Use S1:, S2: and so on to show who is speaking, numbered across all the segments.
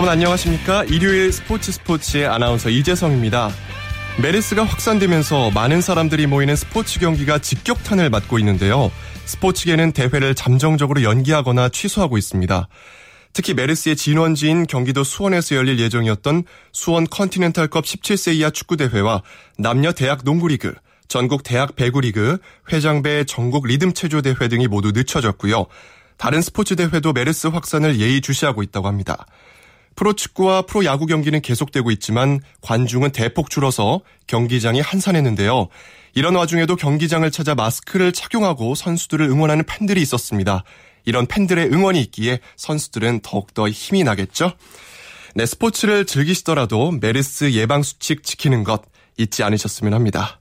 S1: 여러분 안녕하십니까? 일요일 스포츠 스포츠의 아나운서 이재성입니다. 메르스가 확산되면서 많은 사람들이 모이는 스포츠 경기가 직격탄을 맞고 있는데요. 스포츠계는 대회를 잠정적으로 연기하거나 취소하고 있습니다. 특히 메르스의 진원지인 경기도 수원에서 열릴 예정이었던 수원 컨티넨탈컵 17세 이하 축구대회와 남녀 대학 농구리그, 전국 대학 배구리그, 회장배 전국 리듬 체조 대회 등이 모두 늦춰졌고요. 다른 스포츠 대회도 메르스 확산을 예의주시하고 있다고 합니다. 프로축구와 프로야구 경기는 계속되고 있지만 관중은 대폭 줄어서 경기장이 한산했는데요. 이런 와중에도 경기장을 찾아 마스크를 착용하고 선수들을 응원하는 팬들이 있었습니다. 이런 팬들의 응원이 있기에 선수들은 더욱더 힘이 나겠죠? 네, 스포츠를 즐기시더라도 메르스 예방수칙 지키는 것 잊지 않으셨으면 합니다.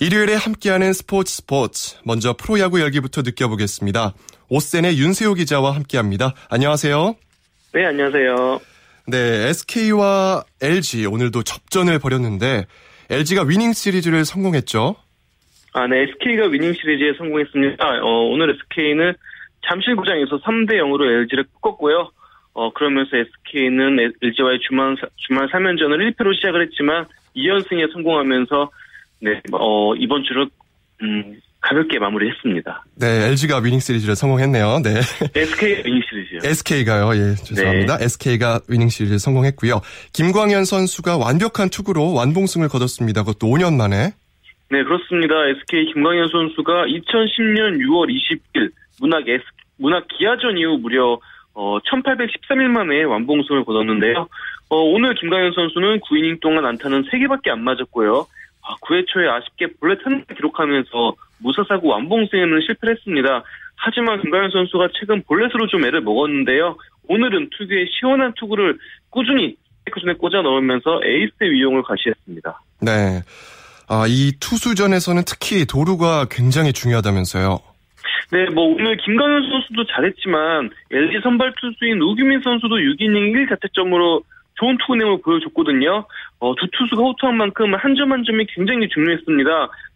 S1: 일요일에 함께하는 스포츠 스포츠. 먼저 프로야구 열기부터 느껴보겠습니다. 오센의 윤세호 기자와 함께합니다. 안녕하세요.
S2: 네, 안녕하세요.
S1: 네, SK와 LG 오늘도 접전을 벌였는데 LG가 위닝 시리즈를 성공했죠.
S2: 아, 네, SK가 위닝 시리즈에 성공했습니다. 어, 오늘 SK는 잠실구장에서 3대 0으로 LG를 꺾었고요. 어, 그러면서 SK는 LG와의 주말, 주말 3연전을 1패로 시작을 했지만 2연승에 성공하면서 네, 어, 이번 주를 음, 가볍게 마무리했습니다.
S1: 네, LG가 위닝 시리즈를 성공했네요. 네.
S2: SK 위닝 시리즈요.
S1: SK가요. 예, 죄송합니다. 네. SK가 위닝 시리즈를 성공했고요. 김광현 선수가 완벽한 투구로 완봉승을 거뒀습니다. 그것도 5년 만에.
S2: 네, 그렇습니다. SK 김광현 선수가 2010년 6월 20일 문학 S, 문학 기아전 이후 무려 어, 1813일 만에 완봉승을 거뒀는데요. 어, 오늘 김광현 선수는 9이닝 동안 안타는 3개밖에 안 맞았고요. 아, 9회 초에 아쉽게 볼넷 하나 기록하면서 무사사구 완봉승에는 실패를 했습니다. 하지만 김광현 선수가 최근 볼넷으로 좀 애를 먹었는데요. 오늘은 투구에 시원한 투구를 꾸준히 스트라이크존에 꽂아 넣으면서 에이스 위용을 과시했습니다.
S1: 네. 아, 이 투수전에서는 특히 도루가 굉장히 중요하다면서요.
S2: 네, 뭐 오늘 김광현 선수도 잘했지만 LG 선발 투수인 우규민 선수도 6이닝 1자책점으로 좋은 투구 내용을 보여줬거든요. 어, 두 투수가 호투한 만큼 한 점 한 점이 굉장히 중요했습니다.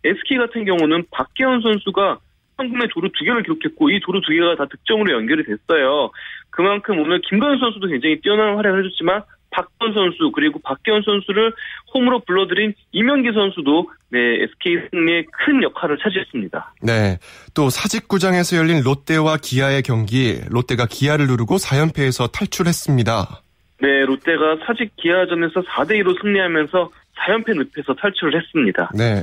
S2: SK 같은 경우는 박계현 선수가 천금의 도루 두 개를 기록했고 이 도루 두 개가 다 득점으로 연결이 됐어요. 그만큼 오늘 김광현 선수도 굉장히 뛰어난 활약을 해줬지만 박건 선수 그리고 박계현 선수를 홈으로 불러들인 이명기 선수도 네 SK 승리에 큰 역할을 차지했습니다.
S1: 네, 또 사직구장에서 열린 롯데와 기아의 경기 롯데가 기아를 누르고 4연패에서 탈출했습니다.
S2: 네, 롯데가 사직 기아전에서 4대2로 승리하면서 4연패 늪에서 탈출을 했습니다.
S1: 네.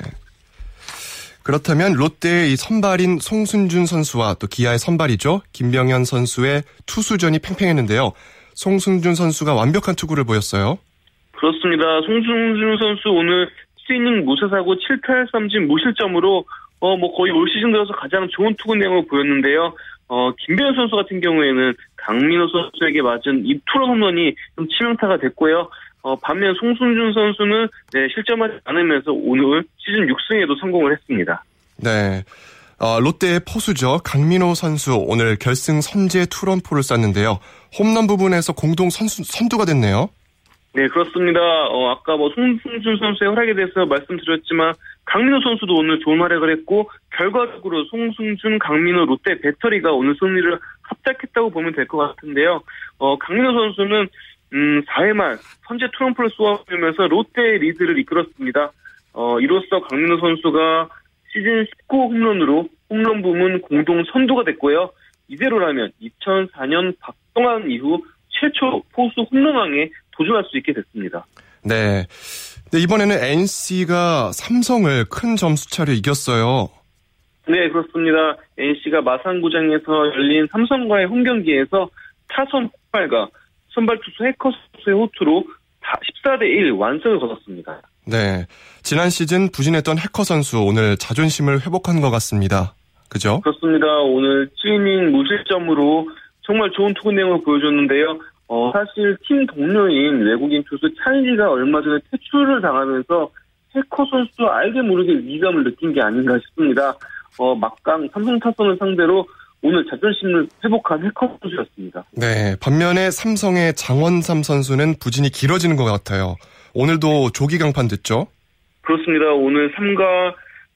S1: 그렇다면 롯데의 이 선발인 송순준 선수와 또 기아의 선발이죠. 김병현 선수의 투수전이 팽팽했는데요. 송순준 선수가 완벽한 투구를 보였어요.
S2: 그렇습니다. 송순준 선수 오늘 7이닝 무사사고 7탈 3진 무실점으로 어 뭐 거의 올 시즌 들어서 가장 좋은 투구 내용을 보였는데요. 어, 김배현 선수 같은 경우에는 강민호 선수에게 맞은 이 투런 홈런이 좀 치명타가 됐고요. 어, 반면 송순준 선수는 네, 실점하지 않으면서 오늘 시즌 6승에도 성공을 했습니다.
S1: 네. 어, 롯데의 포수죠. 강민호 선수 오늘 결승 선제 투런포를 쐈는데요. 홈런 부분에서 공동 선수, 선두가 됐네요.
S2: 네, 그렇습니다. 어, 아까 뭐 송승준 선수의 활약에 대해서 말씀드렸지만 강민호 선수도 오늘 좋은 활약을 했고 결과적으로 송승준, 강민호, 롯데 배터리가 오늘 승리를 합작했다고 보면 될 것 같은데요. 어, 강민호 선수는 음, 4회 말 선제 트럼프를 쏘아주면서 롯데의 리드를 이끌었습니다. 어, 이로써 강민호 선수가 시즌 19 홈런으로 홈런 부문 공동 선두가 됐고요. 이대로라면 2004년 박동환 이후 최초 포수 홈런왕에 도전할 수 있게 됐습니다.
S1: 네. 네, 이번에는 NC가 삼성을 큰 점수 차로 이겼어요.
S2: 네, 그렇습니다. NC가 마산구장에서 열린 삼성과의 홈 경기에서 타선 폭발과 선발 투수 해커 선수의 호투로 14대 1 완승을 거뒀습니다.
S1: 네. 지난 시즌 부진했던 해커 선수 오늘 자존심을 회복한 것 같습니다. 그죠?
S2: 그렇습니다. 오늘 7이닝 무실점으로 정말 좋은 투구 내용을 보여줬는데요. 어, 사실 팀 동료인 외국인 투수 찰리가 얼마 전에 퇴출을 당하면서 해커 선수 알게 모르게 위감을 느낀 게 아닌가 싶습니다. 어, 막강 삼성 타선을 상대로 오늘 자존심을 회복한 해커 선수였습니다.
S1: 네, 반면에 삼성의 장원삼 선수는 부진이 길어지는 것 같아요. 오늘도 조기 강판 됐죠?
S2: 그렇습니다. 오늘 3과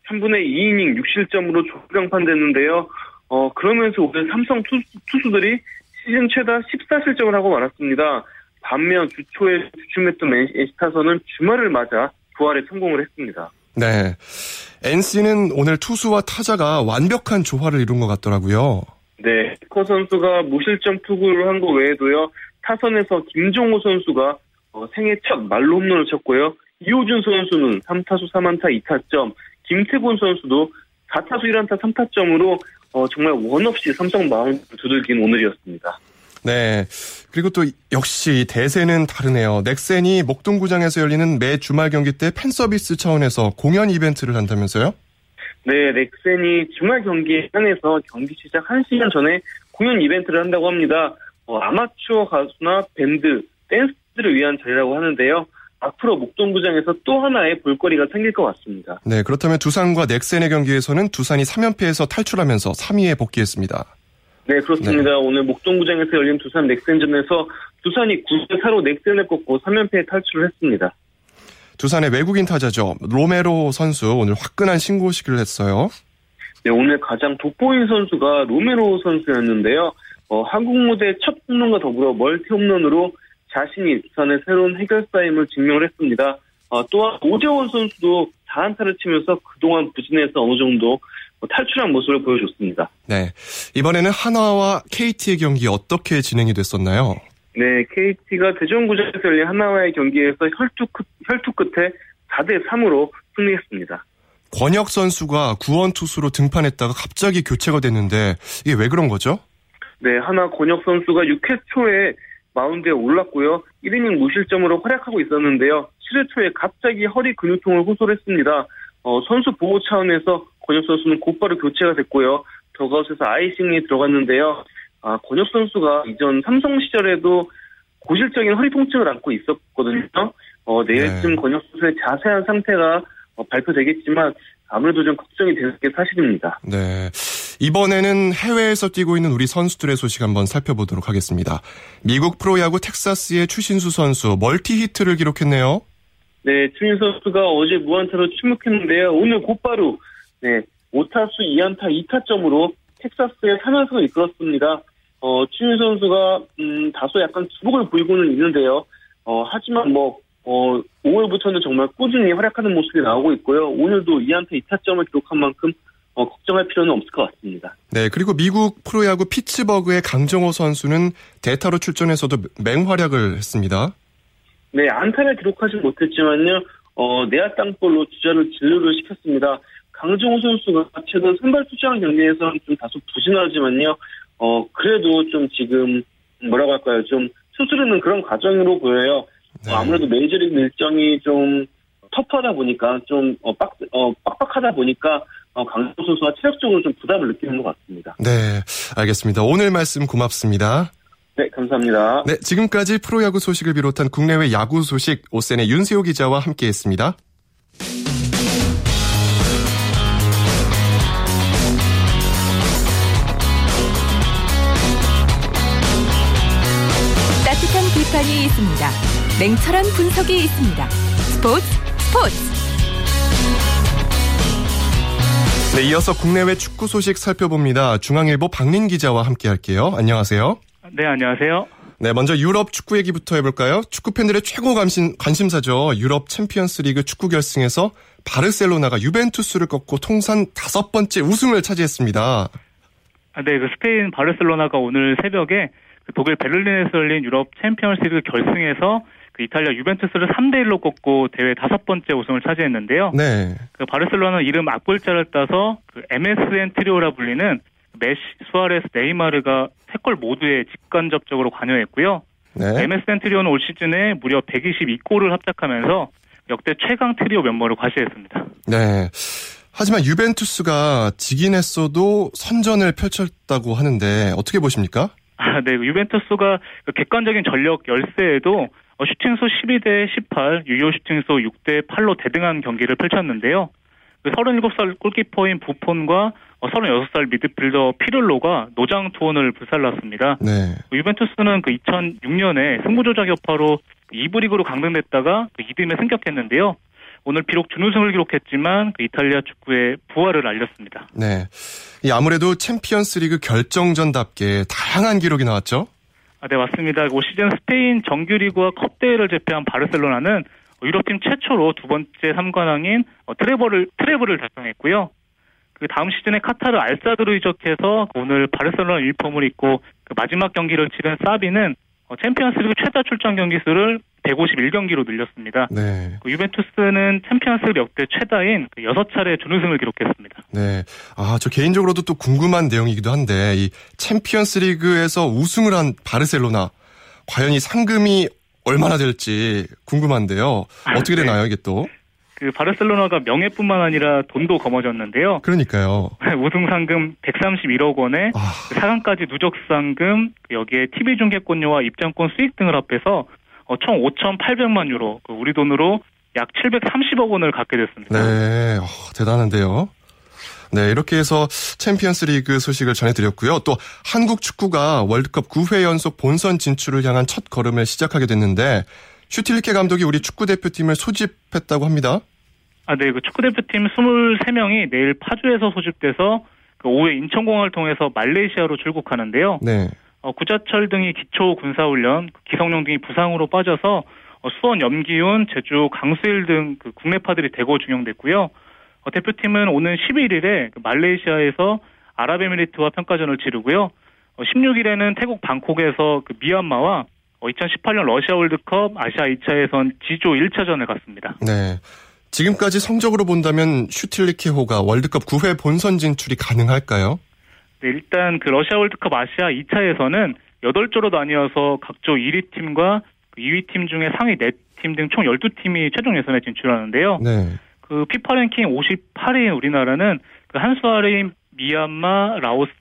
S2: 3분의 2이닝 6실점으로 조기 강판 됐는데요. 어, 그러면서 오늘 삼성 투수, 투수들이 시즌 최다 14실점을 하고 말았습니다. 반면 주초에 주춤했던 NC 타선은 주말을 맞아 부활에 성공을 했습니다.
S1: 네. NC는 오늘 투수와 타자가 완벽한 조화를 이룬 것 같더라고요.
S2: 네. 커 선수가 무실점 투구를 한 거 외에도요. 타선에서 김종호 선수가 어, 생애 첫 말로 홈런을 쳤고요. 이호준 선수는 3타수 3안타 2타점, 김태군 선수도 4타수 1안타 3타점으로 어, 정말 원 없이 삼성 마운드 두들긴 오늘이었습니다.
S1: 네. 그리고 또 역시 대세는 다르네요. 넥센이 목동구장에서 열리는 매 주말 경기 때 팬 서비스 차원에서 공연 이벤트를 한다면서요?
S2: 네, 넥센이 주말 경기에 한해서 경기 시작 1시간 전에 공연 이벤트를 한다고 합니다. 어, 아마추어 가수나 밴드, 댄스들을 위한 자리라고 하는데요. 앞으로 목동구장에서 또 하나의 볼거리가 생길 것 같습니다.
S1: 네, 그렇다면 두산과 넥센의 경기에서는 두산이 3연패에서 탈출하면서 3위에 복귀했습니다.
S2: 네, 그렇습니다. 네. 오늘 목동구장에서 열린 두산 넥센전에서 두산이 9대 4로 넥센을 꺾고 3연패에 탈출을 했습니다.
S1: 두산의 외국인 타자죠. 로메로 선수 오늘 화끈한 신고식을 했어요.
S2: 네, 오늘 가장 돋보인 선수가 로메로 선수였는데요. 어, 한국 무대 첫 홈런과 더불어 멀티 홈런으로 자신이 두산의 새로운 해결사임을 증명을 했습니다. 어, 또한 오재원 선수도 4안타를 치면서 그동안 부진해서 어느 정도 탈출한 모습을 보여줬습니다.
S1: 네. 이번에는 한화와 KT의 경기 어떻게 진행이 됐었나요?
S2: 네, KT가 대전구장에서 열린 한화와의 경기에서 혈투, 혈투 끝에 4대 3으로 승리했습니다.
S1: 권혁 선수가 구원 투수로 등판했다가 갑자기 교체가 됐는데 이게 왜 그런 거죠?
S2: 네, 하나 권혁 선수가 6회 초에 마운드에 올랐고요. 1이닝 무실점으로 활약하고 있었는데요. 7회 초에 갑자기 허리 근육통을 호소했습니다. 어, 선수 보호 차원에서 권혁 선수는 곧바로 교체가 됐고요. 더가웃에서 아이싱이 들어갔는데요. 아, 권혁 선수가 이전 삼성 시절에도 고질적인 허리 통증을 안고 있었거든요. 어, 내일쯤 네. 권혁 선수의 자세한 상태가 어, 발표되겠지만 아무래도 좀 걱정이 되는 게 사실입니다.
S1: 네. 이번에는 해외에서 뛰고 있는 우리 선수들의 소식 한번 살펴보도록 하겠습니다. 미국 프로야구 텍사스의 추신수 선수 멀티 히트를 기록했네요.
S2: 네, 추신수 선수가 어제 무안타로 침묵했는데요. 오늘 곧바로 네, 5타수 2안타 2타점으로 텍사스의 3연승을 이끌었습니다. 어, 추신수 선수가 음, 다소 약간 기복을 보이고는 있는데요. 어, 하지만 뭐 어, 5월부터는 정말 꾸준히 활약하는 모습이 나오고 있고요. 오늘도 2안타 2타점을 기록한 만큼 어, 걱정할 필요는 없을 것 같습니다.
S1: 네, 그리고 미국 프로야구 피츠버그의 강정호 선수는 대타로 출전해서도 맹활약을 했습니다.
S2: 네, 안타를 기록하지 못했지만요. 어, 내야 땅볼로 주자를 진루를 시켰습니다. 강정호 선수가 최근 선발 투자한 경기에서는 좀 다소 부진하지만요. 어, 그래도 좀 지금 뭐라고 할까요? 좀 수스르는 그런 과정으로 보여요. 네. 아무래도 메이저리그 일정이 좀 터프하다 보니까 좀 어, 빡, 어, 빡빡하다 보니까 어, 강정 선수가 체력적으로 좀 부담을 느끼는 것 같습니다.
S1: 네, 알겠습니다. 오늘 말씀 고맙습니다.
S2: 네, 감사합니다.
S1: 네, 지금까지 프로야구 소식을 비롯한 국내외 야구 소식 오센의 윤세호 기자와 함께했습니다.
S3: 따뜻한 비판이 있습니다. 냉철한 분석이 있습니다. 스포츠 스포츠
S1: 네, 이어서 국내외 축구 소식 살펴봅니다. 중앙일보 박린 기자와 함께 할게요. 안녕하세요.
S4: 네, 안녕하세요.
S1: 네, 먼저 유럽 축구 얘기부터 해볼까요? 축구 팬들의 최고 관심, 관심사죠. 유럽 챔피언스 리그 축구 결승에서 바르셀로나가 유벤투스를 꺾고 통산 다섯 번째 우승을 차지했습니다.
S4: 아, 네, 그 스페인 바르셀로나가 오늘 새벽에 그 독일 베를린에서 열린 유럽 챔피언스 리그 결승에서 그 이탈리아 유벤투스를 3대 1로 꺾고 대회 다섯 번째 우승을 차지했는데요.
S1: 네.
S4: 그 바르셀로나는 이름 앞글자를 따서 그 MSN 트리오라 불리는 메시, 수아레스, 네이마르가 세 골 모두에 직간접적으로 관여했고요. 네. MSN 트리오는 올 시즌에 무려 122골을 합작하면서 역대 최강 트리오 면모를 과시했습니다.
S1: 네. 하지만 유벤투스가 지긴 했어도 선전을 펼쳤다고 하는데 어떻게 보십니까?
S4: 아, 네. 유벤투스가 그 객관적인 전력 열세에도 어, 슈팅수 12대 18, 유효 슈팅수 6대 8로 대등한 경기를 펼쳤는데요. 37살 그 골키퍼인 부폰과 36살 어, 미드필더 피를로가 노장 투혼을 불살랐습니다.
S1: 네.
S4: 그 유벤투스는 그 2006년에 승부조작 여파로 2부 리그로 강등됐다가 그 2등에 승격했는데요. 오늘 비록 준우승을 기록했지만 그 이탈리아 축구의 부활을 알렸습니다.
S1: 네. 아무래도 챔피언스 리그 결정전답게 다양한 기록이 나왔죠.
S4: 아, 네, 맞습니다. 올 시즌 스페인 정규리그와 컵대회를 제패한 바르셀로나는 유럽팀 최초로 두 번째 3관왕인 어, 트레버를, treble을 달성했고요. 그 다음 시즌에 카타르 알사드로 이적해서 오늘 바르셀로나 유니폼을 입고 그 마지막 경기를 치른 사비는 어, 챔피언스리그 최다 출전 경기 수를 151경기로 늘렸습니다.
S1: 네.
S4: 그 유벤투스는 챔피언스리그 역대 최다인 그 6차례 준우승을 기록했습니다.
S1: 네. 아, 저 개인적으로도 또 궁금한 내용이기도 한데, 이 챔피언스 리그에서 우승을 한 바르셀로나, 과연 이 상금이 얼마나 될지 궁금한데요. 어떻게
S4: 네.
S1: 되나요, 이게 또?
S4: 그 바르셀로나가 명예뿐만 아니라 돈도 거머졌는데요.
S1: 그러니까요.
S4: 우승 상금 131억 원에
S1: 아,
S4: 4강까지 누적 상금 그 여기에 TV 중계권료와 입장권 수익 등을 합해서 어, 총 5,800만 유로, 그 우리 돈으로 약 730억 원을 갖게 됐습니다.
S1: 네. 어, 대단한데요. 네, 이렇게 해서 챔피언스 리그 소식을 전해드렸고요. 또 한국 축구가 월드컵 9회 연속 본선 진출을 향한 첫 걸음을 시작하게 됐는데, 슈틸리케 감독이 우리 축구 대표팀을 소집했다고 합니다.
S4: 아, 네, 그 축구 대표팀 23명이 내일 파주에서 소집돼서 그 오후에 인천공항을 통해서 말레이시아로 출국하는데요.
S1: 네.
S4: 어, 구자철 등이 기초 군사훈련, 그 기성용 등이 부상으로 빠져서 어, 수원 염기훈, 제주 강수일 등 그 국내파들이 대거 중용됐고요. 어, 대표팀은 오는 11일에 그 말레이시아에서 아랍에미리트와 평가전을 치르고요. 어, 16일에는 태국 방콕에서 그 미얀마와 어, 2018년 러시아 월드컵 아시아 2차에선 지조 1차전을 갔습니다.
S1: 네. 지금까지 성적으로 본다면 슈틸리케호가 월드컵 9회 본선 진출이 가능할까요?
S4: 네, 일단 그 러시아 월드컵 아시아 2차에서는 8조로 나뉘어서 각조 1위 팀과 그 2위 팀 중에 상위 4팀 등 총 12팀이 최종 예선에 진출하는데요.
S1: 네.
S4: 그 피파 랭킹 58위인 우리나라는 그 한수 아래인 미얀마, 라오스,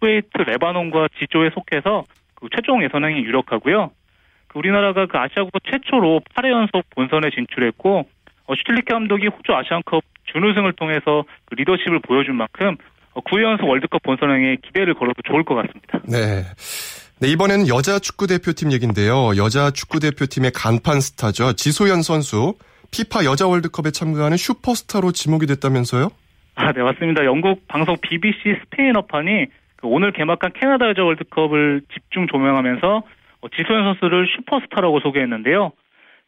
S4: 쿠웨이트, 레바논과 G조에 속해서 그 최종 예선행이 유력하고요. 그 우리나라가 그 아시아국 최초로 8회 연속 본선에 진출했고 어, 슈틸리케 감독이 호주 아시안컵 준우승을 통해서 그 리더십을 보여준 만큼 어, 9회 연속 월드컵 본선행에 기대를 걸어도 좋을 것 같습니다.
S1: 네. 네, 이번에는 여자 축구 대표팀 얘긴데요. 여자 축구 대표팀의 간판 스타죠. 지소연 선수. 피파 여자 월드컵에 참가하는 슈퍼스타로 지목이 됐다면서요?
S4: 아, 네, 맞습니다. 영국 방송 BBC 스페인어판이 그 오늘 개막한 캐나다 여자 월드컵을 집중 조명하면서 어, 지소연 선수를 슈퍼스타라고 소개했는데요.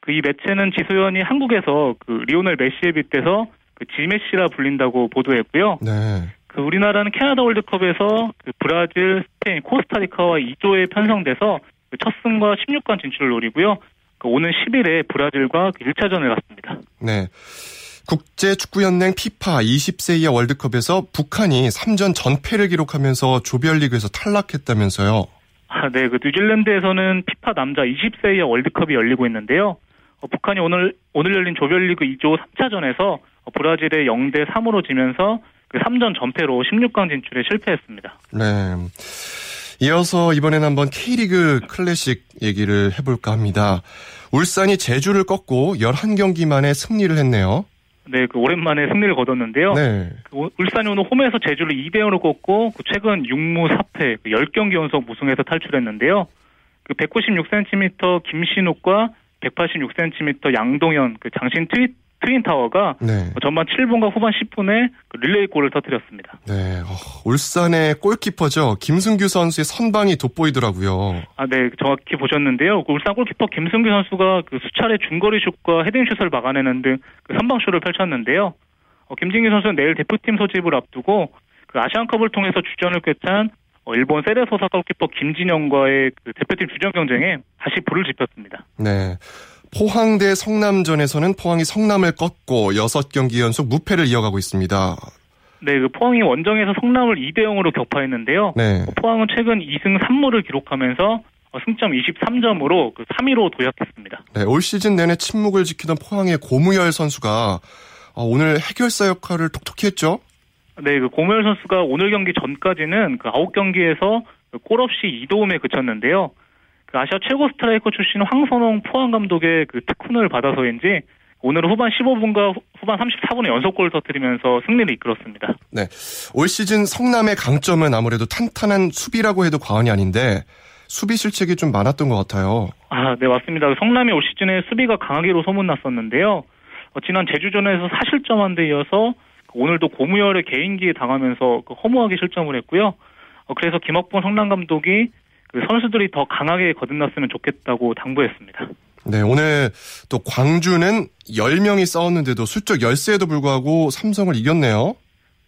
S4: 그 이 매체는 지소연이 한국에서 그 리오넬 메시에 빗대서 그 지메시라 불린다고 보도했고요.
S1: 네.
S4: 그 우리나라는 캐나다 월드컵에서 그 브라질, 스페인, 코스타리카와 2조에 편성돼서 그 첫 승과 16강 진출을 노리고요. 그 오는 10일에 브라질과 그 1차전을 갔습니다.
S1: 네. 국제축구연맹 피파 20세 이하 월드컵에서 북한이 3전 전패를 기록하면서 조별리그에서 탈락했다면서요.
S4: 아, 네. 그 뉴질랜드에서는 피파 남자 20세 이하 월드컵이 열리고 있는데요. 어, 북한이 오늘 오늘 열린 조별리그 2조 3차전에서 어, 브라질에 0대 3으로 지면서 그 3전 전패로 16강 진출에 실패했습니다.
S1: 네. 이어서 이번에는 한번 K리그 클래식 얘기를 해볼까 합니다. 울산이 제주를 꺾고 11경기 만에 승리를 했네요.
S4: 네, 그 오랜만에 승리를 거뒀는데요.
S1: 네.
S4: 그 오- 울산이 오늘 홈에서 제주를 2대 0으로 꺾고 그 최근 6무 4패 그 10경기 연속 무승에서 탈출했는데요. 그 196cm 김신욱과 186cm 양동현 그 장신 트위, 트윈 타워가
S1: 네.
S4: 전반 7분과 후반 10분에 그 릴레이 골을 터뜨렸습니다.
S1: 네. 어, 울산의 골키퍼죠. 김승규 선수의 선방이 돋보이더라고요.
S4: 아, 네, 정확히 보셨는데요. 그 울산 골키퍼 김승규 선수가 그 수차례 중거리 슛과 헤딩 슛을 막아내는 등 그 선방쇼를 펼쳤는데요. 어, 김진규 선수는 내일 대표팀 소집을 앞두고 그 아시안컵을 통해서 주전을 꿰찬 어, 일본 세레소사 골키퍼 김진영과의 그 대표팀 주전 경쟁에 다시 불을 지폈습니다.
S1: 네. 포항 대 성남전에서는 포항이 성남을 꺾고 6경기 연속 무패를 이어가고 있습니다.
S4: 네, 그 포항이 원정에서 성남을 2대 0으로 격파했는데요.
S1: 네.
S4: 포항은 최근 2승 3무를 기록하면서 어, 승점 23점으로 그 3위로 도약했습니다.
S1: 네, 올 시즌 내내 침묵을 지키던 포항의 고무열 선수가 어, 오늘 해결사 역할을 톡톡히 했죠.
S4: 네, 그 고무열 선수가 오늘 경기 전까지는 그 9경기에서 골 없이 2도움에 그쳤는데요. 그 아시아 최고 스트라이커 출신 황선홍 포항 감독의 그 특훈을 받아서인지 오늘 후반 15분과 후반 34분에 연속골을 터뜨리면서 승리를 이끌었습니다.
S1: 네. 올 시즌 성남의 강점은 아무래도 탄탄한 수비라고 해도 과언이 아닌데 수비 실책이 좀 많았던 것 같아요.
S4: 아, 네, 맞습니다. 성남이 올 시즌에 수비가 강하기로 소문났었는데요. 어, 지난 제주전에서 사실점한 데 이어서 그 오늘도 고무열의 개인기에 당하면서 그 허무하게 실점을 했고요. 어, 그래서 김학봉 성남 감독이 그 선수들이 더 강하게 거듭났으면 좋겠다고 당부했습니다.
S1: 네, 오늘 또 광주는 10명이 싸웠는데도 수적 열세에도 불구하고 삼성을 이겼네요.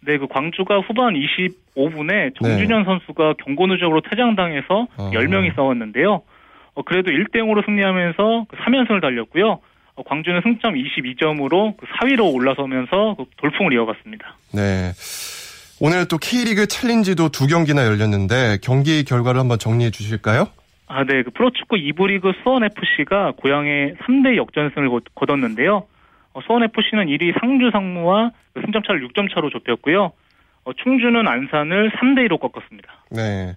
S4: 네, 그 광주가 후반 25분에 정준현 네. 선수가 경고 누적으로 퇴장당해서 아. 10명이 싸웠는데요. 어, 그래도 1대 0으로 승리하면서 3연승을 달렸고요. 어, 광주는 승점 22점으로 그 4위로 올라서면서 그 돌풍을 이어갔습니다.
S1: 네. 오늘 또 K리그 챌린지도 두 경기나 열렸는데 경기 결과를 한번 정리해 주실까요?
S4: 아, 네. 그 프로축구 2부 리그 수원FC가 고향에 3대 역전승을 거뒀는데요. 어, 수원FC는 1위 상주 상무와 그 승점 차를 6점 차로 좁혔고요. 어, 충주는 안산을 3대 2로 꺾었습니다.
S1: 네.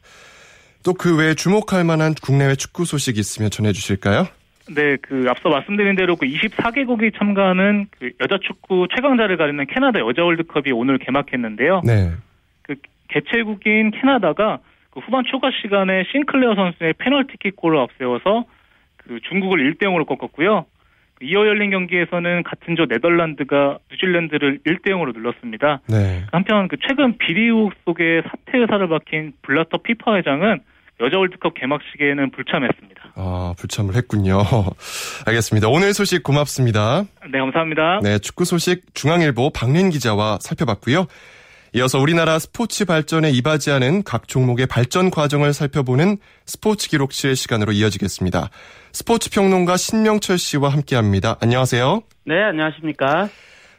S1: 또 그 외에 주목할 만한 국내외 축구 소식 있으면 전해 주실까요?
S4: 네, 그 앞서 말씀드린 대로 그 24개국이 참가하는 그 여자 축구 최강자를 가리는 캐나다 여자 월드컵이 오늘 개막했는데요. 네. 그 개최국인 캐나다가 그 후반 추가 시간에 싱클레어 선수의 페널티킥 골을 앞세워서 그 중국을 1대 0으로 꺾었고요. 그 이어 열린 경기에서는 같은 조 네덜란드가 뉴질랜드를 1대 0으로 눌렀습니다. 네. 한편 그 최근 비리 의혹 속에 사퇴 의사를 밝힌 블라터 피파 회장은 여자 월드컵 개막식에는 불참했습니다.
S1: 아, 불참을 했군요. 알겠습니다. 오늘 소식 고맙습니다.
S4: 네, 감사합니다.
S1: 네, 축구 소식 중앙일보 박린 기자와 살펴봤고요. 이어서 우리나라 스포츠 발전에 이바지하는 각 종목의 발전 과정을 살펴보는 스포츠 기록실 시간으로 이어지겠습니다. 스포츠 평론가 신명철 씨와 함께합니다. 안녕하세요.
S5: 네, 안녕하십니까?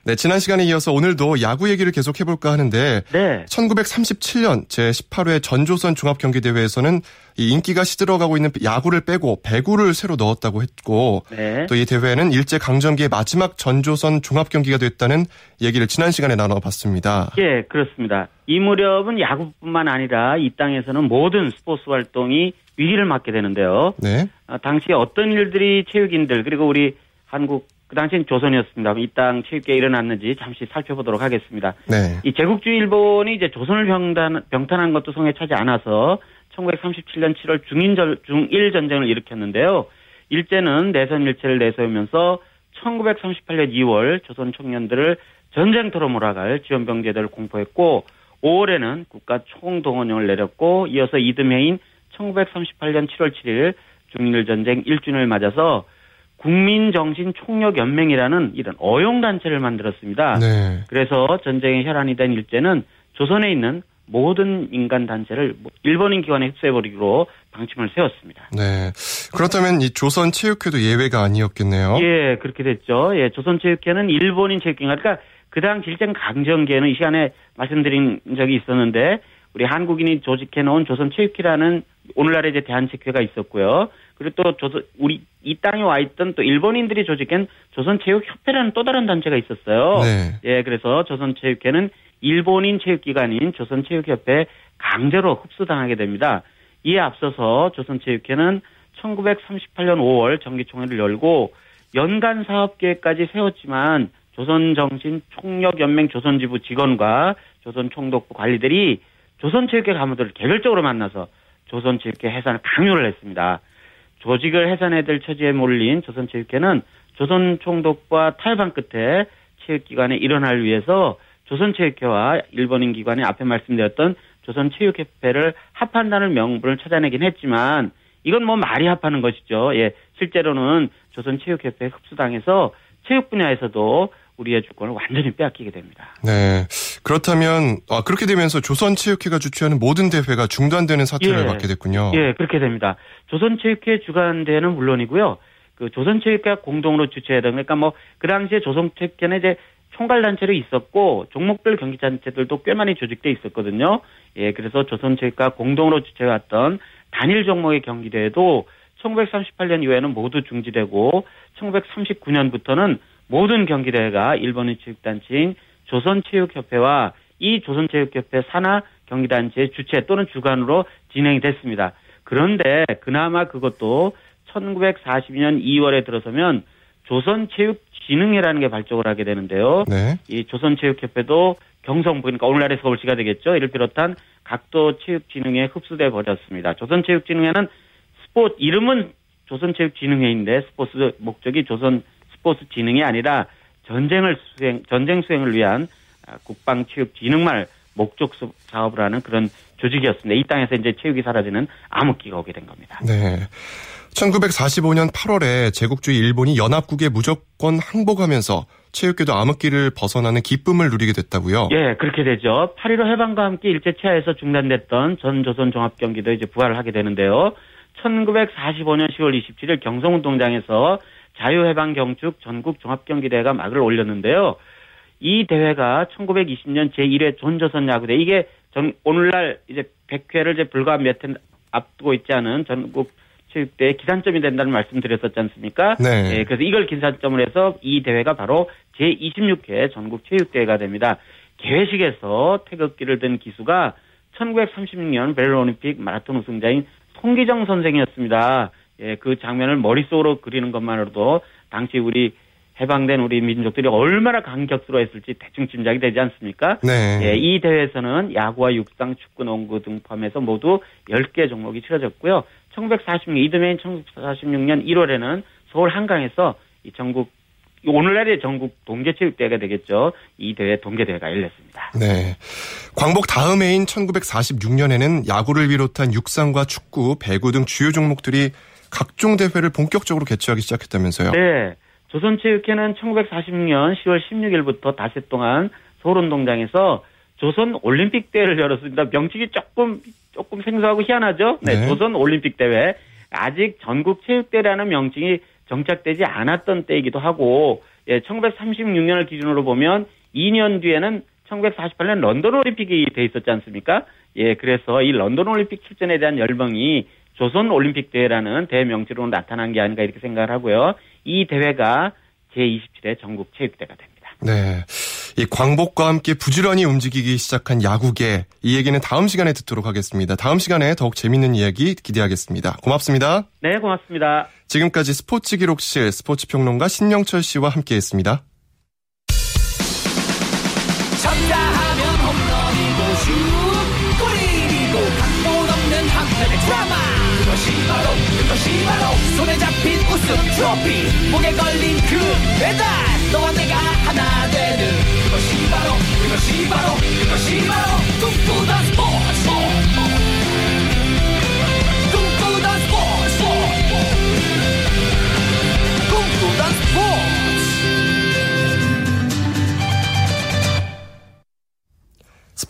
S1: 네, 지난 시간에 이어서 오늘도 야구 얘기를 계속 해볼까 하는데 네. 1937년 제18회 전조선 종합경기대회에서는 이 인기가 시들어가고 있는 야구를 빼고 배구를 새로 넣었다고 했고 네. 또이 대회는 일제 강점기의 마지막 전조선 종합경기가 됐다는 얘기를 지난 시간에 나눠봤습니다.
S5: 예, 그렇습니다. 이 무렵은 야구뿐만 아니라 이 땅에서는 모든 스포츠 활동이 위기를 맞게 되는데요. 네. 아, 당시 어떤 일들이 체육인들 그리고 우리 한국 그 당시엔 조선이었습니다. 이 땅 체육계에 일어났는지 잠시 살펴보도록 하겠습니다. 네. 이 제국주의 일본이 이제 조선을 병단, 병탄한 것도 성에 차지 않아서 1937년 7월 중인절, 중일 전쟁을 일으켰는데요. 일제는 내선 일체를 내세우면서 1938년 2월 조선 청년들을 전쟁터로 몰아갈 지원병제들을 공포했고 5월에는 국가 총동원령을 내렸고 이어서 이듬해인 1938년 7월 7일 중일 전쟁 1주년을 맞아서 국민정신총력연맹이라는 이런 어용단체를 만들었습니다. 네. 그래서 전쟁의 혈안이 된 일제는 조선에 있는 모든 인간 단체를 일본인 기관에 흡수해버리기로 방침을 세웠습니다.
S1: 네. 그렇다면 이 조선체육회도 예외가 아니었겠네요.
S5: 예, 그렇게 됐죠. 예, 조선체육회는 일본인 체육회가 그러니까 그 당시 일제 강점기에는 이 시간에 말씀드린 적이 있었는데 우리 한국인이 조직해 놓은 조선체육회라는 오늘날의 이제 대한체육회가 있었고요. 그리고 또 조선 우리 이 땅에 와 있던 또 일본인들이 조직한 조선체육협회라는 또 다른 단체가 있었어요. 네. 예, 그래서 조선체육회는 일본인 체육기관인 조선체육협회 강제로 흡수당하게 됩니다. 이에 앞서서 조선체육회는 1938년 5월 정기총회를 열고 연간 사업 계획까지 세웠지만 조선정신총력연맹 조선지부 직원과 조선총독부 관리들이 조선체육회 가무들을 개별적으로 만나서 조선체육회 해산을 강요를 했습니다. 조직을 해산해야 될 처지에 몰린 조선체육회는 조선총독과 탈방 끝에 체육기관의 일원을 위해서 조선체육회와 일본인 기관의 앞에 말씀드렸던 조선체육협회를 합한다는 명분을 찾아내긴 했지만 이건 뭐 말이 합하는 것이죠. 예, 실제로는 조선체육협회에 흡수당해서 체육 분야에서도 우리의 주권을 완전히 빼앗기게 됩니다.
S1: 네. 그렇다면 아, 그렇게 되면서 조선체육회가 주최하는 모든 대회가 중단되는 사태를 예, 받게 됐군요.
S5: 예, 그렇게 됩니다. 조선체육회 주관대회는 물론이고요. 그 조선체육회가 공동으로 주최하던 그러니까 뭐 그 당시에 조선체육회는 이제 총괄 단체로 있었고 종목별 경기 단체들도 꽤 많이 조직돼 있었거든요. 예, 그래서 조선체육과 공동으로 주최해왔던 단일 종목의 경기 대회도 1938년 이후에는 모두 중지되고 1939년부터는 모든 경기대회가 일본의 체육단체인 조선체육협회와 이 조선체육협회 산하 경기단체의 주최 또는 주관으로 진행이 됐습니다. 그런데 그나마 그것도 1942년 2월에 들어서면 조선체육진흥회라는 게 발족을 하게 되는데요. 네. 이 조선체육협회도 경성부 그러니까 오늘날의 서울시가 되겠죠. 이를 비롯한 각도 체육진흥회에 흡수돼 버렸습니다. 조선체육진흥회는 스포츠 이름은 조선체육진흥회인데 스포츠 목적이 조선 스포츠 진흥이 아니라 전쟁을 수행 전쟁 수행을 위한 아, 국방 체육 진흥말 목적 사업을 하는 그런 조직이었습니다. 이 땅에서 이제 체육이 사라지는 암흑기가 오게 된 겁니다.
S1: 네. 1945년 8월에 제국주의 일본이 연합국에 무조건 항복하면서 체육계도 암흑기를 벗어나는 기쁨을 누리게 됐다고요.
S5: 예, 그렇게 되죠. 8.15 해방과 함께 일제 치하에서 중단됐던 전 조선 종합 경기도 이제 부활을 하게 되는데요. 1945년 10월 27일 경성운동장에서 자유해방 경축 전국 종합경기대회가 막을 올렸는데요. 이 대회가 1920년 제1회 전조선 야구대 이게 전 오늘날 이제 100회를 이제 불과 몇 해 앞두고 있지 않은 전국 체육대회 기산점이 된다는 말씀드렸었지 않습니까?
S1: 네.
S5: 예, 그래서 이걸 기산점을 해서 이 대회가 바로 제26회 전국 체육대회가 됩니다. 개회식에서 태극기를 든 기수가 1936년 벨올림픽 마라톤 우승자인 송기정 선생이었습니다. 예, 그 장면을 머릿속으로 그리는 것만으로도 당시 우리 해방된 우리 민족들이 얼마나 감격스러워했을지 대충 짐작이 되지 않습니까?
S1: 네.
S5: 예, 이 대회에서는 야구와 육상, 축구, 농구 등 포함해서 모두 10개 종목이 치러졌고요. 1946년 이듬해인 1946년 1월에는 서울 한강에서 이 전국 오늘날의 전국 동계체육대회가 되겠죠. 이 대회 동계대회가 열렸습니다.
S1: 네. 광복 다음 해인 1946년에는 야구를 비롯한 육상과 축구, 배구 등 주요 종목들이 각종 대회를 본격적으로 개최하기 시작했다면서요.
S5: 네. 조선체육회는 1946년 10월 16일부터 닷새 동안 서울운동장에서 조선 올림픽 대회를 열었습니다. 명칭이 조금 조금 생소하고 희한하죠. 네,
S1: 네.
S5: 조선 올림픽 대회 아직 전국 체육 대회라는 명칭이 정착되지 않았던 때이기도 하고 예, 1936년을 기준으로 보면 2년 뒤에는 1948년 런던 올림픽이 돼 있었지 않습니까? 예, 그래서 이 런던 올림픽 출전에 대한 열망이 조선 올림픽 대회라는 대회 명칭으로 나타난 게 아닌가 이렇게 생각을 하고요. 이 대회가 제27회 전국 체육대회가 됩니다.
S1: 네. 이 광복과 함께 부지런히 움직이기 시작한 야구계 이 얘기는 다음 시간에 듣도록 하겠습니다. 다음 시간에 더욱 재밌는 이야기 기대하겠습니다. 고맙습니다.
S5: 네, 고맙습니다.
S1: 지금까지 스포츠 기록실 스포츠 평론가 신영철 씨와 함께했습니다.
S6: 우승 트로피 목에 걸린 그 배달 너와 내가 하나 되는 그것이 바로 그것이 바로 그것이 바로 꿈꾸던 스포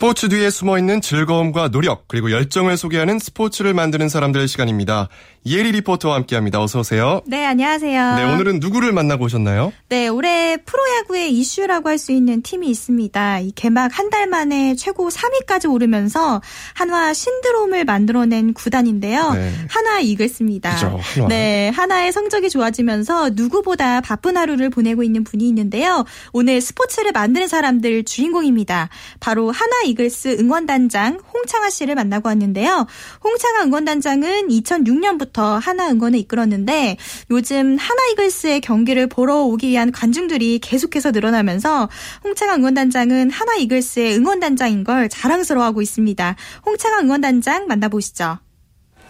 S6: 스포츠
S1: 뒤에 숨어 있는 즐거움과 노력 그리고 열정을 소개하는 스포츠를 만드는 사람들 시간입니다. 이혜리 리포터와 함께합니다. 어서 오세요.
S7: 네, 안녕하세요.
S1: 네, 오늘은 누구를 만나고 오셨나요?
S7: 네, 올해 프로야구의 이슈라고 할 수 있는 팀이 있습니다. 이 개막 한 달 만에 최고 3위까지 오르면서 한화 신드롬을 만들어낸 구단인데요.
S1: 네.
S7: 한화 이글스입니다.
S1: 그죠, 한화.
S7: 네, 한화의 성적이 좋아지면서 누구보다 바쁜 하루를 보내고 있는 분이 있는데요. 오늘 스포츠를 만드는 사람들 주인공입니다. 바로 한화 이글스 응원단장 홍창아 씨를 만나고 왔는데요. 홍창아 응원단장은 2006년부터 한화 응원을 이끌었는데 요즘 한화 이글스의 경기를 보러 오기 위한 관중들이 계속해서 늘어나면서 홍창아 응원단장은 한화 이글스의 응원단장인 걸 자랑스러워하고 있습니다. 홍창아 응원단장 만나보시죠.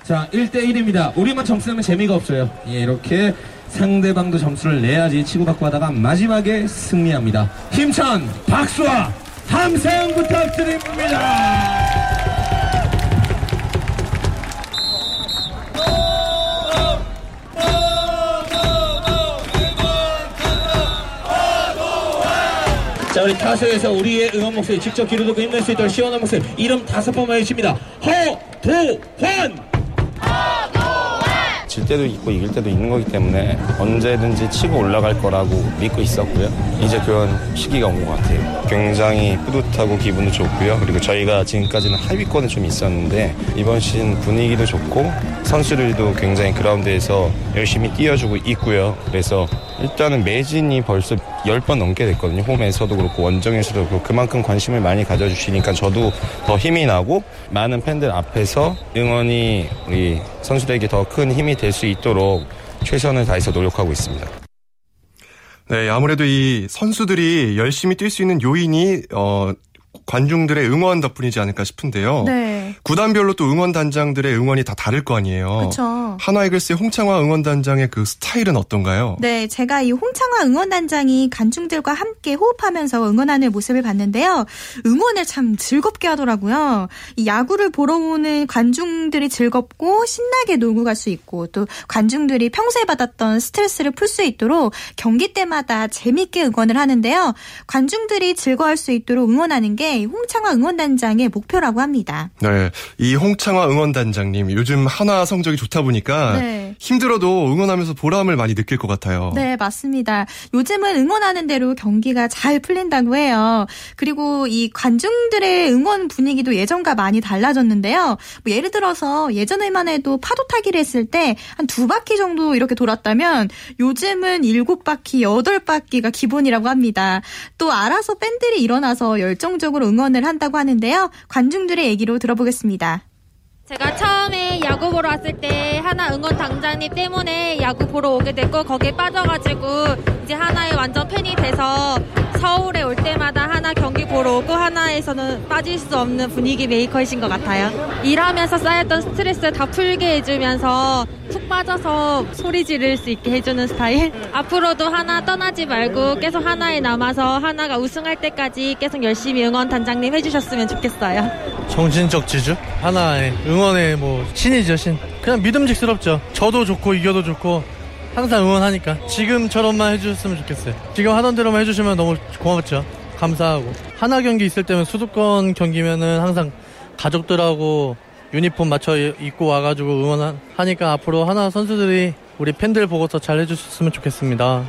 S8: 자, 1대1입니다. 우리만 점수 내면 재미가 없어요. 예, 이렇게 상대방도 점수를 내야지 치고받고 하다가 마지막에 승리합니다. 힘찬 박수와 함성 부탁드립니다. 자, 우리 타석에서 우리의 응원 목소리 직접 듣고 힘낼 수 있도록 시원한 목소리 이름 다섯 번만 해주십니다. 허도환!
S9: 질 때도 있고 이길 때도 있는 거기 때문에 언제든지 치고 올라갈 거라고 믿고 있었고요. 이제 그런 시기가 온 것 같아요. 굉장히 뿌듯하고 기분도 좋고요. 그리고 저희가 지금까지는 하위권에 좀 있었는데 이번 시즌 분위기도 좋고 선수들도 굉장히 그라운드에서 열심히 뛰어주고 있고요. 그래서 일단은 매진이 벌써 10번 넘게 됐거든요. 홈에서도 그렇고 원정에서도 그렇고 그만큼 관심을 많이 가져주시니까 저도 더 힘이 나고 많은 팬들 앞에서 응원이 우리 선수들에게 더 큰 힘이 될 수 있도록 최선을 다해서 노력하고 있습니다.
S1: 네, 아무래도 이 선수들이 열심히 뛸 수 있는 요인이 어 관중들의 응원 덕분이지 않을까 싶은데요.
S7: 네.
S1: 구단별로 또 응원단장들의 응원이 다 다를 거 아니에요.
S7: 그렇죠.
S1: 하나 이글스의 홍창화 응원단장의 그 스타일은 어떤가요?
S7: 네, 제가 이 홍창화 응원단장이 관중들과 함께 호흡하면서 응원하는 모습을 봤는데요. 응원을 참 즐겁게 하더라고요. 이 야구를 보러 오는 관중들이 즐겁고 신나게 놀고 갈 수 있고 또 관중들이 평소에 받았던 스트레스를 풀 수 있도록 경기 때마다 재밌게 응원을 하는데요. 관중들이 즐거워할 수 있도록 응원하는 게 홍창화 응원단장의 목표라고 합니다.
S1: 네, 이 홍창화 응원단장님 요즘 하나 성적이 좋다 보니까
S7: 네.
S1: 힘들어도 응원하면서 보람을 많이 느낄 것 같아요.
S7: 네, 맞습니다. 요즘은 응원하는 대로 경기가 잘 풀린다고 해요. 그리고 이 관중들의 응원 분위기도 예전과 많이 달라졌는데요. 뭐 예를 들어서 예전에만 해도 파도 타기를 했을 때 한 두 바퀴 정도 이렇게 돌았다면 요즘은 일곱 바퀴, 여덟 바퀴가 기본이라고 합니다. 또 알아서 팬들이 일어나서 열정적으로 응원을 한다고 하는데요. 관중들의 얘기로 들어보겠습니다. 보겠습니다.
S10: 제가 처음에 야구 보러 왔을 때 하나 응원 당장님 때문에 야구 보러 오게 됐고 거기에 빠져가지고 이제 하나의 완전 팬이 돼서 서울에 올 때마다 하나 경기 보러 오고 하나에서는 빠질 수 없는 분위기 메이커이신 것 같아요. 일하면서 쌓였던 스트레스 다 풀게 해주면서 푹 빠져서 소리 지를 수 있게 해주는 스타일. 앞으로도 하나 떠나지 말고 계속 하나에 남아서 하나가 우승할 때까지 계속 열심히 응원 단장님 해주셨으면 좋겠어요.
S11: 정신적 지주? 하나의 응원 의 뭐 신이죠 신. 그냥 믿음직스럽죠. 저도 좋고 이겨도 좋고 항상 응원하니까 지금처럼만 해주셨으면 좋겠어요. 지금 하던 대로만 해주시면 너무 고맙죠. 감사하고 하나 경기 있을 때면 수도권 경기면은 항상 가족들하고 유니폼 맞춰 입고 와가지고 응원하니까 앞으로 하나 선수들이 우리 팬들 보고서 잘 해주셨으면 좋겠습니다.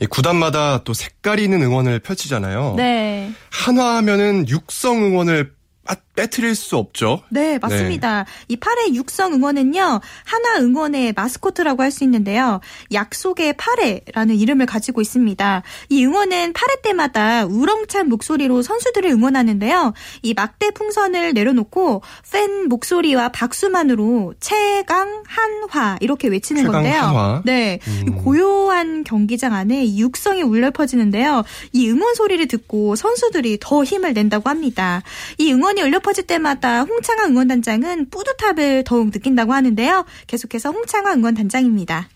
S1: 이 구단마다 또 색깔 있는 응원을 펼치잖아요.
S7: 네.
S1: 한화 하면은 육성 응원을 빠- 빼뜨릴 수 없죠.
S7: 네, 맞습니다. 이 8회 육성 응원은요, 하나 응원의 마스코트라고 할 수 있는데요. 약속의 8회라는 이름을 가지고 있습니다. 이 응원은 8회 때마다 우렁찬 목소리로 선수들을 응원하는데요. 이 막대 풍선을 내려놓고 팬 목소리와 박수만으로 최강 한화 이렇게 외치는
S1: 최강
S7: 건데요.
S1: 한화.
S7: 네.
S1: 음.
S7: 이 고요한 경기장 안에 이 육성이 울려 퍼지는데요. 이 응원 소리를 듣고 선수들이 더 힘을 낸다고 합니다. 이 응원이 울려 퍼질 때마다 홍창화 응원단장은 뿌듯함을 더욱 느낀다고 하는데요. 계속해서 홍창화 응원단장입니다.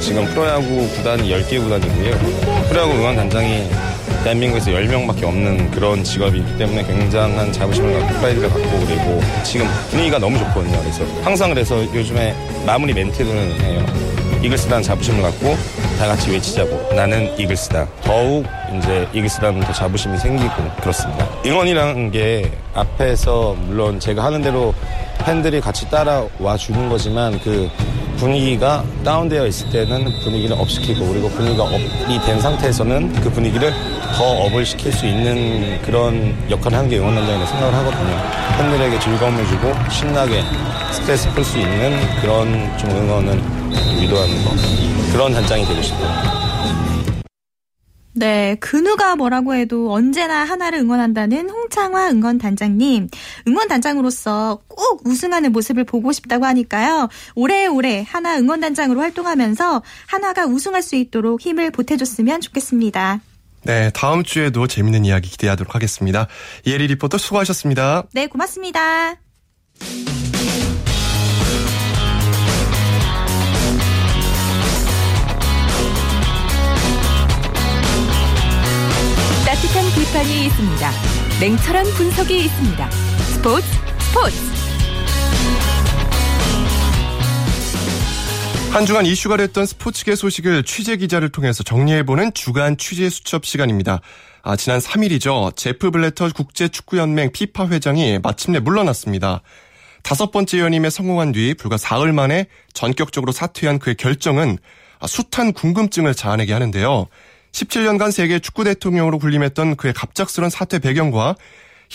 S9: 지금 프로야구 구단이 10개 구단이고요. 프로야구 응원단장이 대한민국에서 10명밖에 없는 그런 직업이기 때문에 굉장한 자부심을 갖고 프라이드를 갖고 그리고 지금 분위기가 너무 좋거든요. 그래서 항상 그래서 요즘에 마무리 멘트를 해요. 이글스라는 자부심을 갖고 다 같이 외치자고 나는 이글스다. 더욱 이제 이글스라는 더 자부심이 생기고 그렇습니다. 응원이라는 게 앞에서 물론 제가 하는 대로 팬들이 같이 따라와 주는 거지만 그 분위기가 다운되어 있을 때는 분위기를 업시키고 그리고 분위기가 업이 된 상태에서는 그 분위기를 더 업을 시킬 수 있는 그런 역할을 하는 게 응원단장이라고 생각을 하거든요. 팬들에게 즐거움을 주고 신나게 스트레스 풀 수 있는 그런 좀 응원을 유도하는 거 그런 단장이 되고 싶어요.
S7: 네, 그 누가 뭐라고 해도 언제나 하나를 응원한다는 홍창화 응원 단장님. 응원 단장으로서 꼭 우승하는 모습을 보고 싶다고 하니까요. 오래오래 하나 응원 단장으로 활동하면서 하나가 우승할 수 있도록 힘을 보태줬으면 좋겠습니다.
S1: 네, 다음 주에도 재밌는 이야기 기대하도록 하겠습니다. 이혜리 리포터 수고하셨습니다.
S7: 네, 고맙습니다.
S3: 비판이 있습니다. 냉철한 분석이 있습니다. 스포츠 스포츠
S1: 한 주간 이슈가 됐던 스포츠계 소식을 취재 기자를 통해서 정리해보는 주간 취재 수첩 시간입니다. 아, 지난 3일이죠. 제프 블래터 국제축구연맹 피파 회장이 마침내 물러났습니다. 다섯 번째 연임에 성공한 뒤 불과 사흘 만에 전격적으로 사퇴한 그의 결정은 아, 숱한 궁금증을 자아내게 하는데요. 17년간 세계 축구 대통령으로 군림했던 그의 갑작스런 사퇴 배경과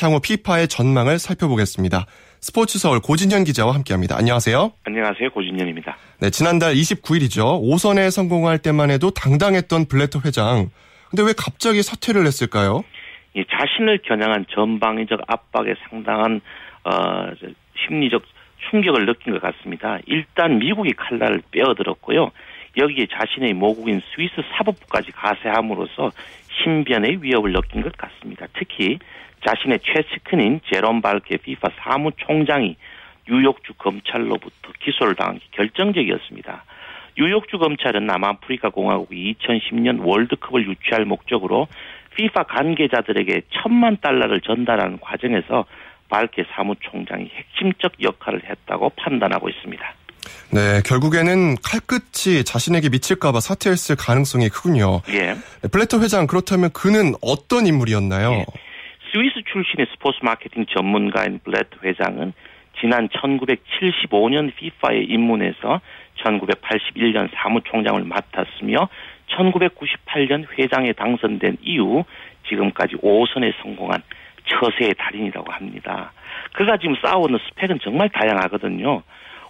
S1: 향후 피파의 전망을 살펴보겠습니다. 스포츠 서울 고진현 기자와 함께합니다. 안녕하세요.
S12: 안녕하세요. 고진현입니다.
S1: 네, 지난달 29일이죠. 5선에 성공할 때만 해도 당당했던 블래터 회장. 근데 왜 갑자기 사퇴를 했을까요?
S12: 이 자신을 겨냥한 전방위적 압박에 상당한 어, 저, 심리적 충격을 느낀 것 같습니다. 일단 미국이 칼날을 빼어들었고요. 여기에 자신의 모국인 스위스 사법부까지 가세함으로써 신변의 위협을 느낀 것 같습니다. 특히 자신의 최측근인 제롬 발케 피파 사무총장이 뉴욕주 검찰로부터 기소를 당한 게 결정적이었습니다. 뉴욕주 검찰은 남아프리카 공화국이 2010년 월드컵을 유치할 목적으로 피파 관계자들에게 천만 달러를 전달하는 과정에서 발케 사무총장이 핵심적 역할을 했다고 판단하고 있습니다.
S1: 네, 결국에는 칼끝이 자신에게 미칠까봐 사퇴했을 가능성이 크군요.
S12: 예.
S1: 블레터 회장 그렇다면 그는 어떤 인물이었나요?
S12: 예. 스위스 출신의 스포츠 마케팅 전문가인 블레트 회장은 지난 1975년 피파에 입문해서 1981년 사무총장을 맡았으며 1998년 회장에 당선된 이후 지금까지 5선에 성공한 처세의 달인이라고 합니다. 그가 지금 쌓아오는 스펙은 정말 다양하거든요.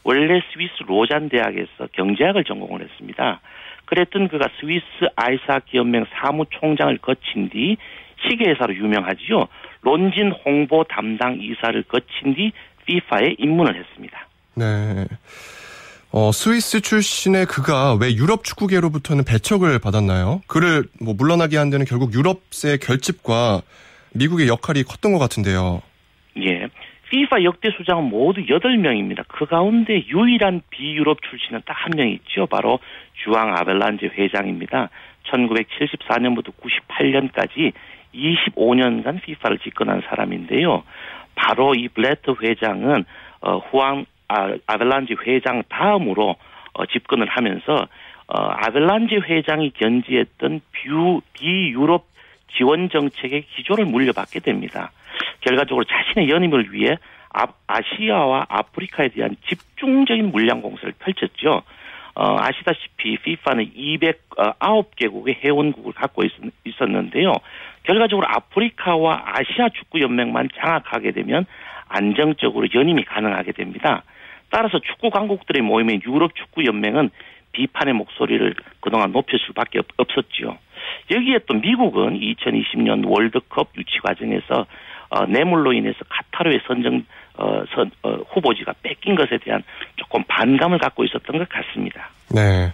S12: 원래 스위스 로잔 대학에서 경제학을 전공을 했습니다. 그랬던 그가 스위스 아이스하키 연맹 사무총장을 거친 뒤 시계회사로 유명하지요. 론진 홍보 담당 이사를 거친 뒤 피파에 입문을 했습니다.
S1: 네. 어, 스위스 출신의 그가 왜 유럽 축구계로부터는 배척을 받았나요? 그를 뭐 물러나게 한 데는 결국 유럽의 결집과 미국의 역할이 컸던 것 같은데요.
S12: 예. 피파 역대 수장은 모두 8명입니다. 그 가운데 유일한 비유럽 출신은 딱 한 명 있죠. 바로 주앙 아벨란제 회장입니다. 1974년부터 98년까지 25년간 피파를 집권한 사람인데요. 바로 이 블라터 회장은 어, 후앙 아, 아벨란지 회장 다음으로 어, 집권을 하면서 어, 아벨란지 회장이 견지했던 뷰, 비유럽 지원 정책의 기조를 물려받게 됩니다. 결과적으로 자신의 연임을 위해 아, 아시아와 아프리카에 대한 집중적인 물량 공세를 펼쳤죠. 어, 아시다시피 FIFA는 209개국의 회원국을 갖고 있, 있었는데요. 결과적으로 아프리카와 아시아 축구 연맹만 장악하게 되면 안정적으로 연임이 가능하게 됩니다. 따라서 축구 강국들의 모임인 유럽 축구 연맹은 비판의 목소리를 그동안 높일 수밖에 없었지요. 여기에 또 미국은 2020년 월드컵 유치 과정에서 어, 뇌물로 인해서 카타르의 선정 어, 선, 어, 후보지가 뺏긴 것에 대한 조금 반감을 갖고 있었던 것 같습니다.
S1: 네.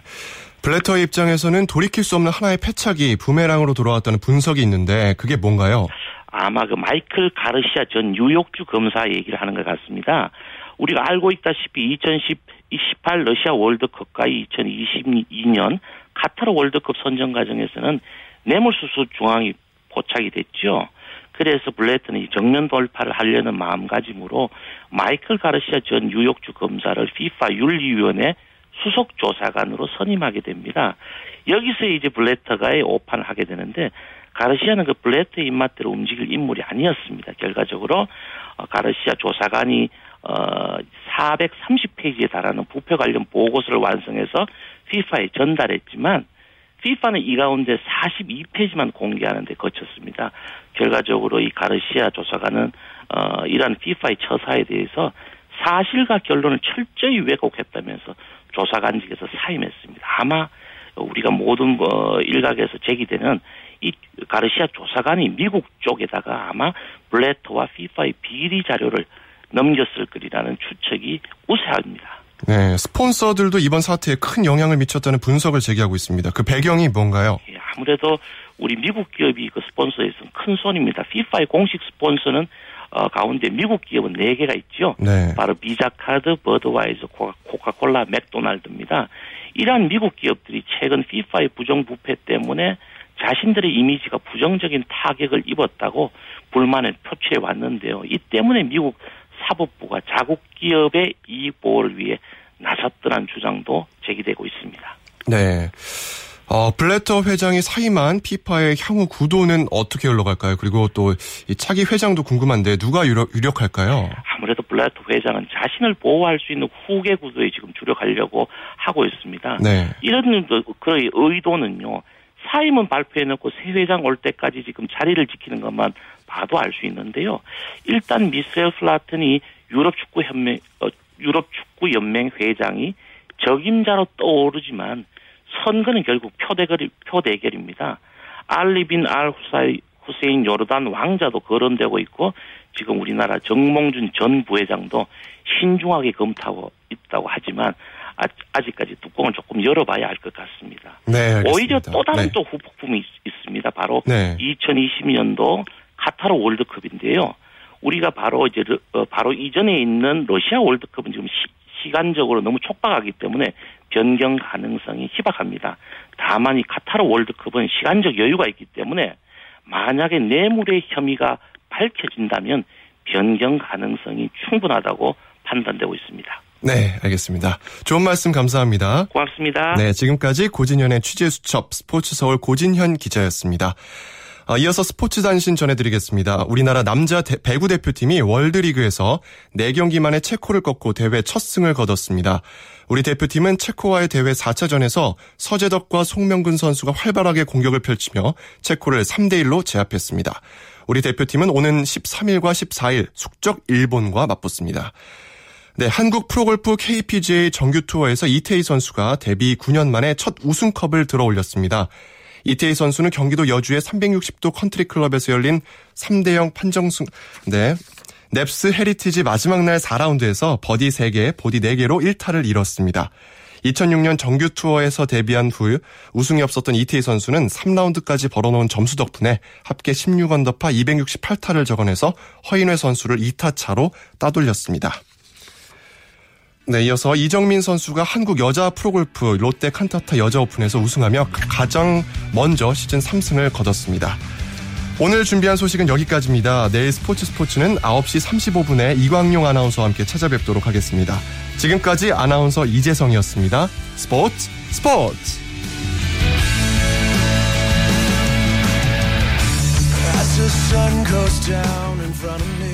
S1: 블레터의 입장에서는 돌이킬 수 없는 하나의 패착이 부메랑으로 돌아왔다는 분석이 있는데 그게 뭔가요?
S12: 아마 그 마이클 가르시아 전 뉴욕주 검사 얘기를 하는 것 같습니다. 우리가 알고 있다시피 2018 러시아 월드컵과 2022년 카타르 월드컵 선정 과정에서는 뇌물수수 중앙이 포착이 됐죠. 그래서 블레트는 이 정면 돌파를 하려는 마음가짐으로 마이클 가르시아 전 뉴욕주 검사를 피파 윤리위원회 수석 조사관으로 선임하게 됩니다. 여기서 이제 블레터가 오판을 하게 되는데 가르시아는 그 블레터의 입맛대로 움직일 인물이 아니었습니다. 결과적으로 어, 가르시아 조사관이 어 430페이지에 달하는 부패 관련 보고서를 완성해서 피파에 전달했지만 피파는 이 가운데 42페이지만 공개하는데 거쳤습니다. 결과적으로 이 가르시아 조사관은 어 이러한 피파의 처사에 대해서 사실과 결론을 철저히 왜곡했다면서 조사관직에서 사임했습니다. 아마 우리가 모든 어, 일각에서 제기되는 이 가르시아 조사관이 미국 쪽에다가 아마 블레터와 피파의 비리 자료를 넘겼을 거리라는 추측이 우세합니다.
S1: 네, 스폰서들도 이번 사태에 큰 영향을 미쳤다는 분석을 제기하고 있습니다. 그 배경이 뭔가요?
S12: 예, 아무래도 우리 미국 기업이 그 스폰서에서는 큰 손입니다. 피파의 공식 스폰서는 어, 가운데 미국 기업은 4개가 있죠.
S1: 네.
S12: 바로 비자카드, 버드와이저, 코카콜라, 맥도날드입니다. 이러한 미국 기업들이 최근 피파의 부정부패 때문에 자신들의 이미지가 부정적인 타격을 입었다고 불만을 표출해 왔는데요. 이 때문에 미국 사법부가 자국 기업의 이익 보호를 위해 나섰더란 주장도 제기되고 있습니다.
S1: 네. 어, 블레터 회장이 사임한 피파의 향후 구도는 어떻게 흘러갈까요? 그리고 또 이 차기 회장도 궁금한데 누가 유력, 유력할까요?
S12: 아무래도 블레터 회장은 자신을 보호할 수 있는 후계 구도에 지금 주력하려고 하고 있습니다.
S1: 네.
S12: 이런 그, 그 의도는요. 사임은 발표해놓고 새 회장 올 때까지 지금 자리를 지키는 것만 봐도 알 수 있는데요. 일단 미셀 플라튼이 유럽 축구 연맹 어, 유럽 축구 연맹 회장이 적임자로 떠오르지만 선거는 결국 표대결 표대결입니다. 알리빈 알 후사이 후세인 요르단 왕자도 거론되고 있고 지금 우리나라 정몽준 전 부회장도 신중하게 검토하고 있다고 하지만 아, 직까지 뚜껑을 조금 열어봐야 알 것 같습니다.
S1: 네, 알겠습니다.
S12: 오히려 또 다른
S1: 네.
S12: 또 후폭풍이 있, 습니다 바로
S1: 네.
S12: 2020년도 카타르 월드컵인데요. 우리가 바로 이제 르- 어, 바로 이전에 있는 러시아 월드컵은 지금 시, 간적으로 너무 촉박하기 때문에 변경 가능성이 희박합니다. 다만 이 카타르 월드컵은 시간적 여유가 있기 때문에 만약에 뇌물의 혐의가 밝혀진다면 변경 가능성이 충분하다고 판단되고 있습니다.
S1: 네, 알겠습니다. 좋은 말씀 감사합니다.
S12: 고맙습니다.
S1: 네, 지금까지 고진현의 취재 수첩 스포츠 서울 고진현 기자였습니다. 아, 이어서 스포츠 단신 전해드리겠습니다. 우리나라 남자 대- 배구 대표팀이 월드리그에서 4경기 만에 체코를 꺾고 대회 첫 승을 거뒀습니다. 우리 대표팀은 체코와의 대회 4차전에서 서재덕과 송명근 선수가 활발하게 공격을 펼치며 체코를 3대1로 제압했습니다. 우리 대표팀은 오는 13일과 14일 숙적 일본과 맞붙습니다. 네, 한국 프로골프 KPGA 정규 투어에서 이태희 선수가 데뷔 9년 만에 첫 우승컵을 들어 올렸습니다. 이태희 선수는 경기도 여주의 360도 컨트리 클럽에서 열린 3대0 판정승, 네. 넵스 헤리티지 마지막 날 4라운드에서 버디 3개, 보기 4개로 1타를 잃었습니다. 2006년 정규 투어에서 데뷔한 후 우승이 없었던 이태희 선수는 3라운드까지 벌어놓은 점수 덕분에 합계 16언더파 268타를 적어내서 허인회 선수를 2타 차로 따돌렸습니다. 네, 이어서 이정민 선수가 한국 여자 프로골프 롯데 칸타타 여자 오픈에서 우승하며 가장 먼저 시즌 3승을 거뒀습니다. 오늘 준비한 소식은 여기까지입니다. 내일 스포츠 스포츠는 9시 35분에 이광용 아나운서와 함께 찾아뵙도록 하겠습니다. 지금까지 아나운서 이재성이었습니다. 스포츠 스포츠!
S6: As the sun goes down in front of me